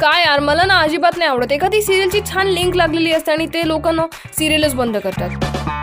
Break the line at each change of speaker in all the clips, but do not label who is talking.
काय यार मला ना अजिबात नाही आवडत. एखादी सिरियलची छान लिंक लागलेली असते आणि ते लोक ना सिरियलच बंद करतात.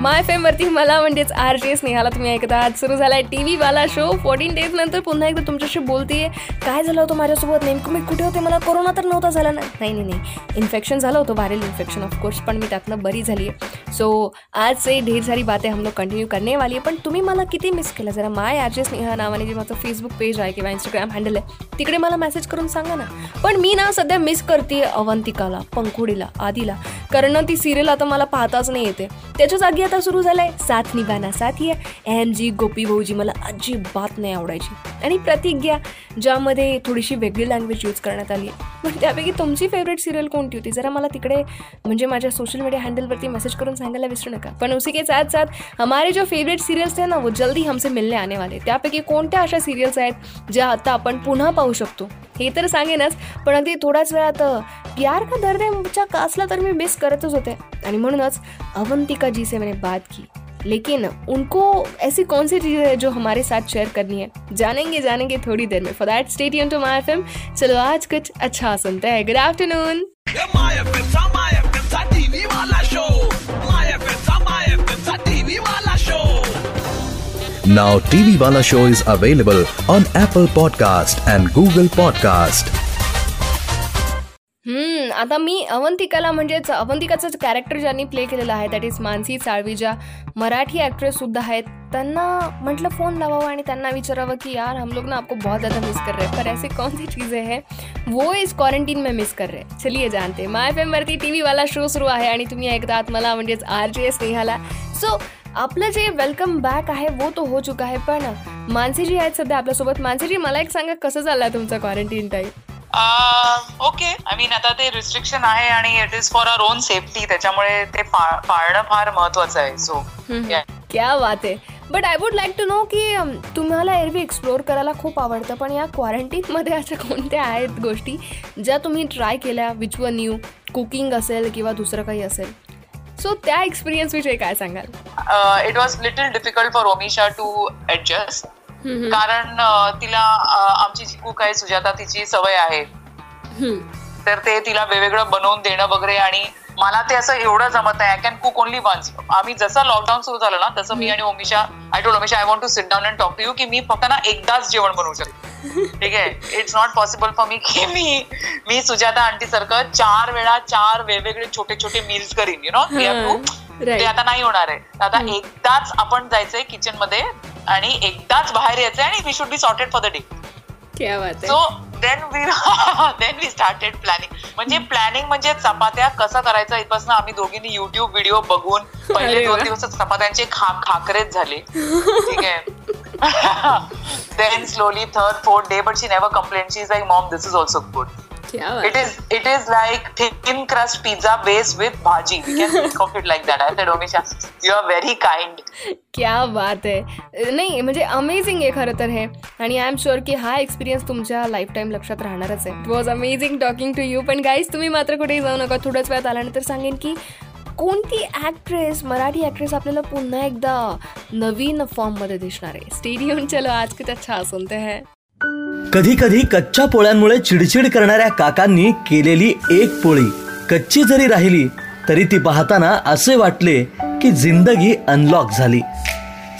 माय फेम वरती मला म्हणजेच आर जे स्नेहाला तुम्ही ऐकता आज सुरू झालाय टी व्ही वाला शो फोर्टीन डेज नंतर पुन्हा एकदा तुमच्याशी बोलतेय. काय झालं होतं माझ्यासोबत? नेमकं मी कुठे होते? मला कोरोना तर नव्हता झाला ना. नाही नाही नाही. इन्फेक्शन झालं होतं व्हायरल इन्फेक्शन ऑफकोर्स पण मी त्यातनं बरी झाली आहे सो आज से ढेर सारी बातें हम लोग कंटिन्यू करने वाली आहे पण तुम्ही मला किती मिस केलं? जरा माय आर जे स्नेहा नावाने जे माझं फेसबुक पेज आहे किंवा इंस्टाग्राम हँडल आहे तिकडे मला मेसेज करून सांगा ना. पण मी ना सध्या मिस करते अवंतिकाला पंखुडीला आदीला. कारण ती सिरियल आता मला पाहताच नाही येते. त्याच्या जागी आता सुरू झालंय. साथ निभाना साथी आहे. एम जी गोपी भाऊजी मला अजिबात नाही आवडायची. आणि प्रतिज्ञा ज्यामध्ये थोडीशी वेगळी लँग्वेज यूज करण्यात आली. पण त्यापैकी तुमची फेवरेट सिरियल कोणती होती? जरा मला तिकडे म्हणजे माझ्या सोशल मीडिया हँडलवरती मेसेज करून सांगायला विसरू नका. पण उसी के साथ साथ हमारे जो फेवरेट सिरियल्स आहे ना वो जल्दी हमसे मिलने आने वाले त्यापैकी कोणत्या अशा सिरियल्स आहेत ज्या आता आपण पुन्हा पाहू शकतो? हे तर सांगेनच पण अगदी थोड्याच वेळात प्यार का दर्द कासला तर मी मिस करतच होते. आणि म्हणूनच अवंतिका जी से मैंने बात की. लेकिन उनको ऐसी कौन सी चीज़ है जो हमारे साथ शेयर करनी है? जानेंगे जानेंगे थोड़ी देर में। For that straight to my F चलो आज कुछ अच्छा सुनते हैं। Good afternoon
Now TV Wala show is available on Apple Podcast and Google Podcast.
आता मी अवंतिकाला म्हणजेच अवंतिकाचं कॅरेक्टर ज्यांनी प्ले केलेलं आहे दॅट इज मानसी साळवी ज्या मराठी ॲक्ट्रेस सुद्धा आहेत. त्यांना म्हटलं फोन लावावं आणि त्यांना विचारावं की यार हम लोग ना आपको बहुत ज़्यादा मिस कर रहे हैं पर ऐसे कौन सी चीज़ें हैं वो इस क्वारंटीन में मिस कर रहे हैं? चलिए जानते माय फेम वरती टी व्हीवाला शो सुरू आहे आणि तुम्ही ऐकतात मला म्हणजेच आर जे स्नेहाला. सो आपलं जे वेलकम बॅक आहे वो तो हो चुका आहे पण मानसीजी आहेत सध्या आपल्यासोबत. मानसीजी मला एक सांगा कसं चाललं आहे तुमचं quarantine time
okay I mean आता ते रिस्ट्रिक्शन आहे आणि it is for our own safety त्याच्यामुळे ते पाळणं फार महत्वाचं आहे. सो
क्या बात आहे. But I would like to know की तुम्हाला एरवी एक्सप्लोर करायला खूप आवडतं पण या क्वारंटीनमध्ये अशा कोणत्या आहेत गोष्टी ज्या तुम्ही ट्राय केल्या? विच व न्यू कुकिंग असेल किंवा दुसरं काही असेल? सो त्या एक्सपिरियन्स विषयी काय सांगाल?
It was little difficult for Omisha to adjust कारण तिला आमची जी कुक आहे सुजाता तिची सवय आहे. तर ते तिला वेगवेगळं बनवून देणं वगैरे आणि मला ते असं एवढं जमत नाही. I can cook only once आम्ही जसं लॉकडाऊन सुरू झालं ना तसं मी आणि Omisha I told Omisha I want to sit down and talk to you की मी फक्त ना एकदाच जेवण बनवू शकते. ठीक आहे? It's not possible for me की मी मी सुजाता आंटी सारखं चार वेळा चार वेगवेगळे छोटे छोटे मील्स करीन यु नो ते आता नाही होणार आहे. आता एकदाच आपण जायचंय किचनमध्ये आणि एकदाच बाहेर यायचंय आणि we should be sorted for the day so then we then we started planning म्हणजे प्लॅनिंग म्हणजे चपात्या कसं करायचं? इथपासून आम्ही दोघींनी युट्यूब व्हिडिओ बघून पहिले दोन दिवस चपात्यांचे खा खाकरेच झाले. ठीक आहे. Then slowly third fourth day but she never complain she is like mom this is also good It is it is like thin crust pizza base with bhaji. We can cook it like that. I said, Omisha, you are very kind.
क्या बात आहे नाही म्हणजे amazing आहे खरं तर हे. आणि आय एम शुअर की हा एक्सपिरियन्स तुमच्या लाईफ टाईम लक्षात राहणारच आहे. It was amazing talking to you पण गाईज तुम्ही मात्र कुठेही जाऊ नका. थोड्याच वेळात आल्यानंतर सांगेन की कोणती ॲक्ट्रेस मराठी ॲक्ट्रेस आपल्याला पुन्हा एकदा नवीन फॉर्ममध्ये दिसणार आहे. स्टेडियम चलो आज किती अच्छा असून ते है.
कधी कधी कच्च्या पोळ्यांमुळे चिडचिड करणाऱ्या काकांनी केलेली एक पोळी. कच्ची जरी राहिली तरी ती पाहताना असे वाटले की जिंदगी अनलॉक झाली.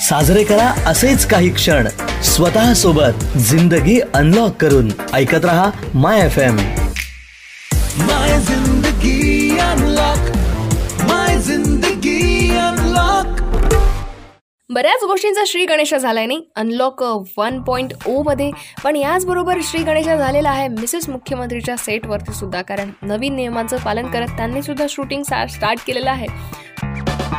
साजरे करा असेच काही क्षण. स्वतः सोबत जिंदगी अनलॉक करून ऐकत रहा माय एफ एम
माय
बऱ्याच गोष्टींचा श्री गणेश झालाय नाही? अनलॉक वन पॉईंट ओ मध्ये. पण याचबरोबर श्री गणेश झालेला आहे मिसेस मुख्यमंत्रीच्या सेटवरती सुद्धा. कारण नवीन नियमांचं पालन करत त्यांनी सुद्धा शूटिंग स्टार्ट केलेलं आहे.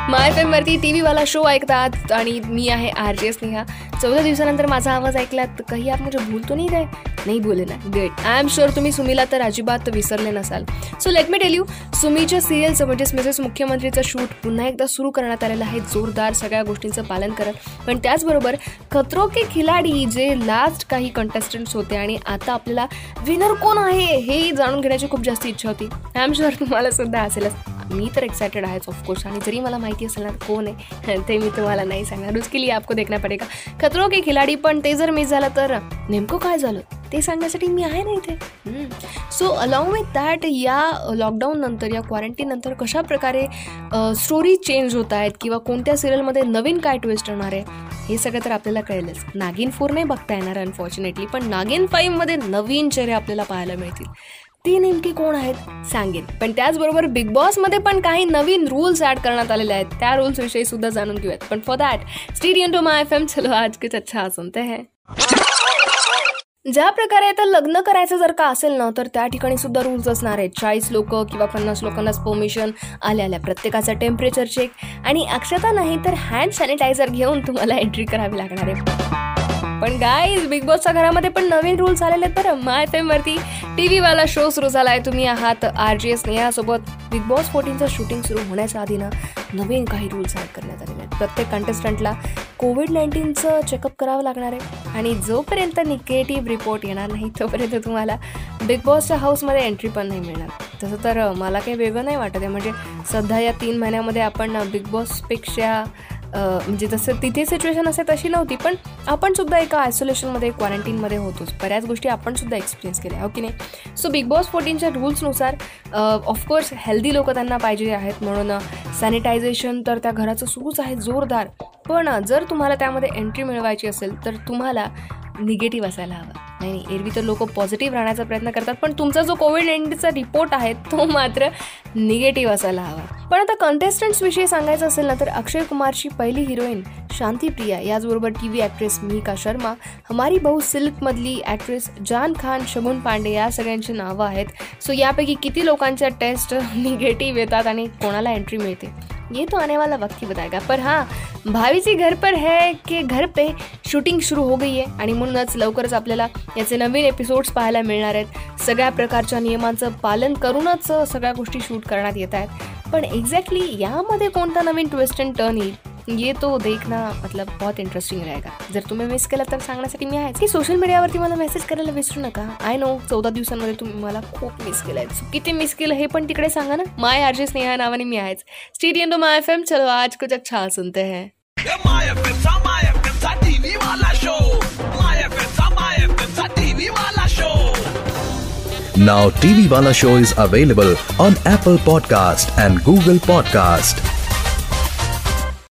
माय एफ एमवरती टी व्हीवाला शो ऐकतात आणि मी आहे आर जे स्नेहा. चौदा दिवसानंतर माझा आवाज ऐकलात काही आप म्हणजे भूलतो नाही काय नाही बोले ना. गुड आय एम शुअर तुम्ही सुमीला तर अजिबात विसरले नसाल. So let me tell you सुमीच्या सिरियलचं म्हणजेच मिसेस मुख्यमंत्रीचं शूट पुन्हा एकदा सुरू करण्यात आलेलं आहे. जोरदार सगळ्या गोष्टींचं पालन करत. पण त्याचबरोबर खतरो के खिलाडी जे लास्ट काही कंटेस्टंट्स होते आणि आता आपल्याला विनर कोण आहे हे जाणून घेण्याची खूप जास्त इच्छा होती. आय एम शुअर तुम्हाला सुद्धा असेलच मी तर एक्सायटेड आहेच ऑफकोर्स आणि जरी मला माहिती असेल ना कोण आहे? ते मी तुम्हाला नाही सांगणार. उसके लिए आपको देखना पडेगा. खतरो के खिलाडी पण ते जर मिस झालं तर नेमकं काय झालं? ते सांगण्यासाठी मी आहे ना इथे. सो अलॉंग विथ दॅट या लॉकडाऊन नंतर या क्वारंटीन नंतर कशा प्रकारे स्टोरी चेंज होत आहेत किंवा कोणत्या सिरियलमध्ये नवीन काय ट्विस्ट होणार आहे हे सगळं तर आपल्याला कळेलच. नागिन फोर नाही बघता येणार अनफॉर्च्युनेटली पण नागिन फाईव्हमध्ये नवीन चेहरे आपल्याला पाहायला मिळतील. ती नेमकी कोण आहेत? सांगेन. पण त्याचबरोबर बिग बॉसमध्ये पण काही नवीन रूल्स ऍड करण्यात आलेले आहेत. त्या रूल्स विषयी सुद्धा जाणून घेऊयात. पण for that straight to my F M चलो आज कुछ अच्छा सुनते हैं. ज्या प्रकारे आता लग्न करायचं जर का असेल ना तर त्या ठिकाणी सुद्धा रूल्स असणार आहेत. चाळीस लोक किंवा पन्नास लोकांनाच परमिशन आल्या आल्या. प्रत्येकाचा टेम्परेचर चेक आणि अक्षता नाही तर हँड सॅनिटायझर घेऊन तुम्हाला एंट्री करावी लागणार आहे. पण गाईज बिग बॉसच्या घरामध्ये पण नवीन रूल्स आलेले आहेत बरं. माय फेमवरती टी व्हीवाला शो सुरू झाला आहे तुम्ही आहात आर जी एस नेहासोबत बिग बॉस फोर्टीनचं शूटिंग सुरू होण्याच्या आधी ना नवीन काही रूल्स ॲड करण्यात आलेले आहेत. प्रत्येक कंटेस्टंटला कोविड नाईन्टीनचं चेकअप करावं लागणार आहे. आणि जोपर्यंत निगेटिव्ह रिपोर्ट येणार नाही तोपर्यंत तुम्हाला बिग बॉसच्या हाऊसमध्ये एंट्री पण नाही मिळणार. तसं तर मला काही वेगळं नाही वाटत आहे. म्हणजे सध्या या तीन महिन्यामध्ये आपण बिग बॉसपेक्षा म्हणजे जसं तिथे सिच्युएशन असे तशी नव्हती पण आपण सुद्धा एका आयसोलेशनमध्ये क्वारंटीनमध्ये होतोच. बऱ्याच गोष्टी आपण सुद्धा एक्सपिरियन्स केल्या हो की नाही? सो बिग बॉस फोर्टीनच्या रूल्सनुसार ऑफकोर्स हेल्दी लोक त्यांना पाहिजे आहेत. म्हणून सॅनिटायझेशन तर त्या घराचं सुरूच आहे जोरदार. पण जर तुम्हाला त्यामध्ये एंट्री मिळवायची असेल तर तुम्हाला निगेटिव्ह असायला हवा. नाही नाही एरवी तर लोक पॉझिटिव्ह राहण्याचा प्रयत्न करतात पण तुमचा जो कोविड नाईन्टीनचा रिपोर्ट आहे तो मात्र निगेटिव्ह असायला हवा. पण आता कंटेस्टंट्सविषयी सांगायचं असेल ना तर अक्षय कुमारची पहिली हिरोईन शांती प्रिया याचबरोबर T V actress Mika Sharma Hamari Bahu सिल्कमधली ॲक्ट्रेस जान खान शगुन पांडे या सगळ्यांची नावं आहेत. सो यापैकी किती लोकांच्या टेस्ट निगेटिव्ह येतात आणि कोणाला एंट्री मिळते? ये तो आने वाला वक्त ही बताएगा. पर हाँ भावीची घर पर है की घर पे शूटिंग सुरू हो गई आहे आणि म्हणूनच लवकरच आपल्याला याचे नवीन एपिसोड्स पाहायला मिळणार आहेत. सगळ्या प्रकारच्या नियमांचं पालन करूनच सगळ्या गोष्टी शूट करण्यात येत आहेत. पण एक्झॅक्टली यामध्ये कोणता नवीन ट्विस्ट अँड टर्न येईल ये तो देखना मतलब बहुत इंटरेस्टिंग रहेगा. जर तुम्ही मिस केला तर सांगण्यासाठी मी आहे की सोशल मीडियावरती मला मेसेज करायला विसरू नका. आय नो चौदा दिवसांमध्ये तुम्ही मला खूप मिस केलं आहे किती मिस केलं हे पण तिकडे सांगा ना. माय आरजे स्नेहा नावाने मी आहेच. स्टेडियम तो माय एफ एम चलो आज कुछ अच्छा सुनते हैं.
Now TV Wala show is available on Apple Podcast and Google Podcast.